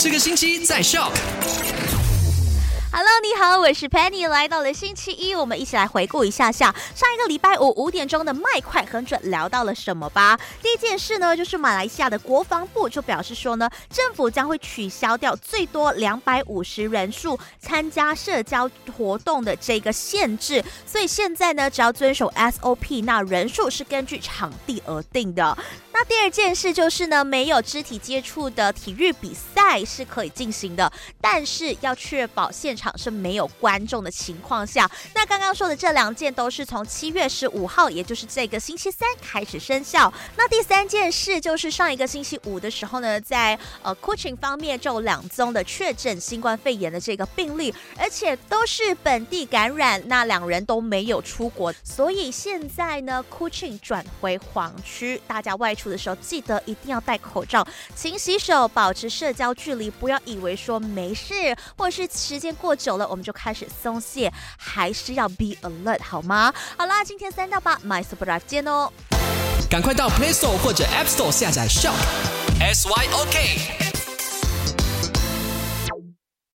这个星期在 Shock。Hello，你好，我是 Penny，来到了星期一，我们一起来回顾一下下上一个礼拜五五点钟的麦快很准聊到了什么吧。第一件事呢，就是马来西亚的国防部就表示说呢，政府将会取消掉最多两百五十人数参加社交活动的这个限制，所以现在呢，只要遵守 SOP，那人数是根据场地而定的。那第二件事就是呢，没有肢体接触的体育比赛是可以进行的，但是要确保现场是没有观众的情况下。那刚刚说的这两件都是从七月十五号，也就是这个星期三开始生效。那第三件事就是上一个星期五的时候呢，在呃 Coaching 方面就有两宗的确诊新冠肺炎的这个病例，而且都是本地感染，那两人都没有出国，所以现在呢 Coaching 转回黄区，大家外出。的时候记得一定要戴口罩，勤洗手，保持社交距离。不要以为说没事，或者是时间过久了我们就开始松懈，还是要 be alert 好吗？好啦，今天三到八 My Super Life 见哦！赶快到 Play Store 或者 App Store 下载 Shop S Y O K。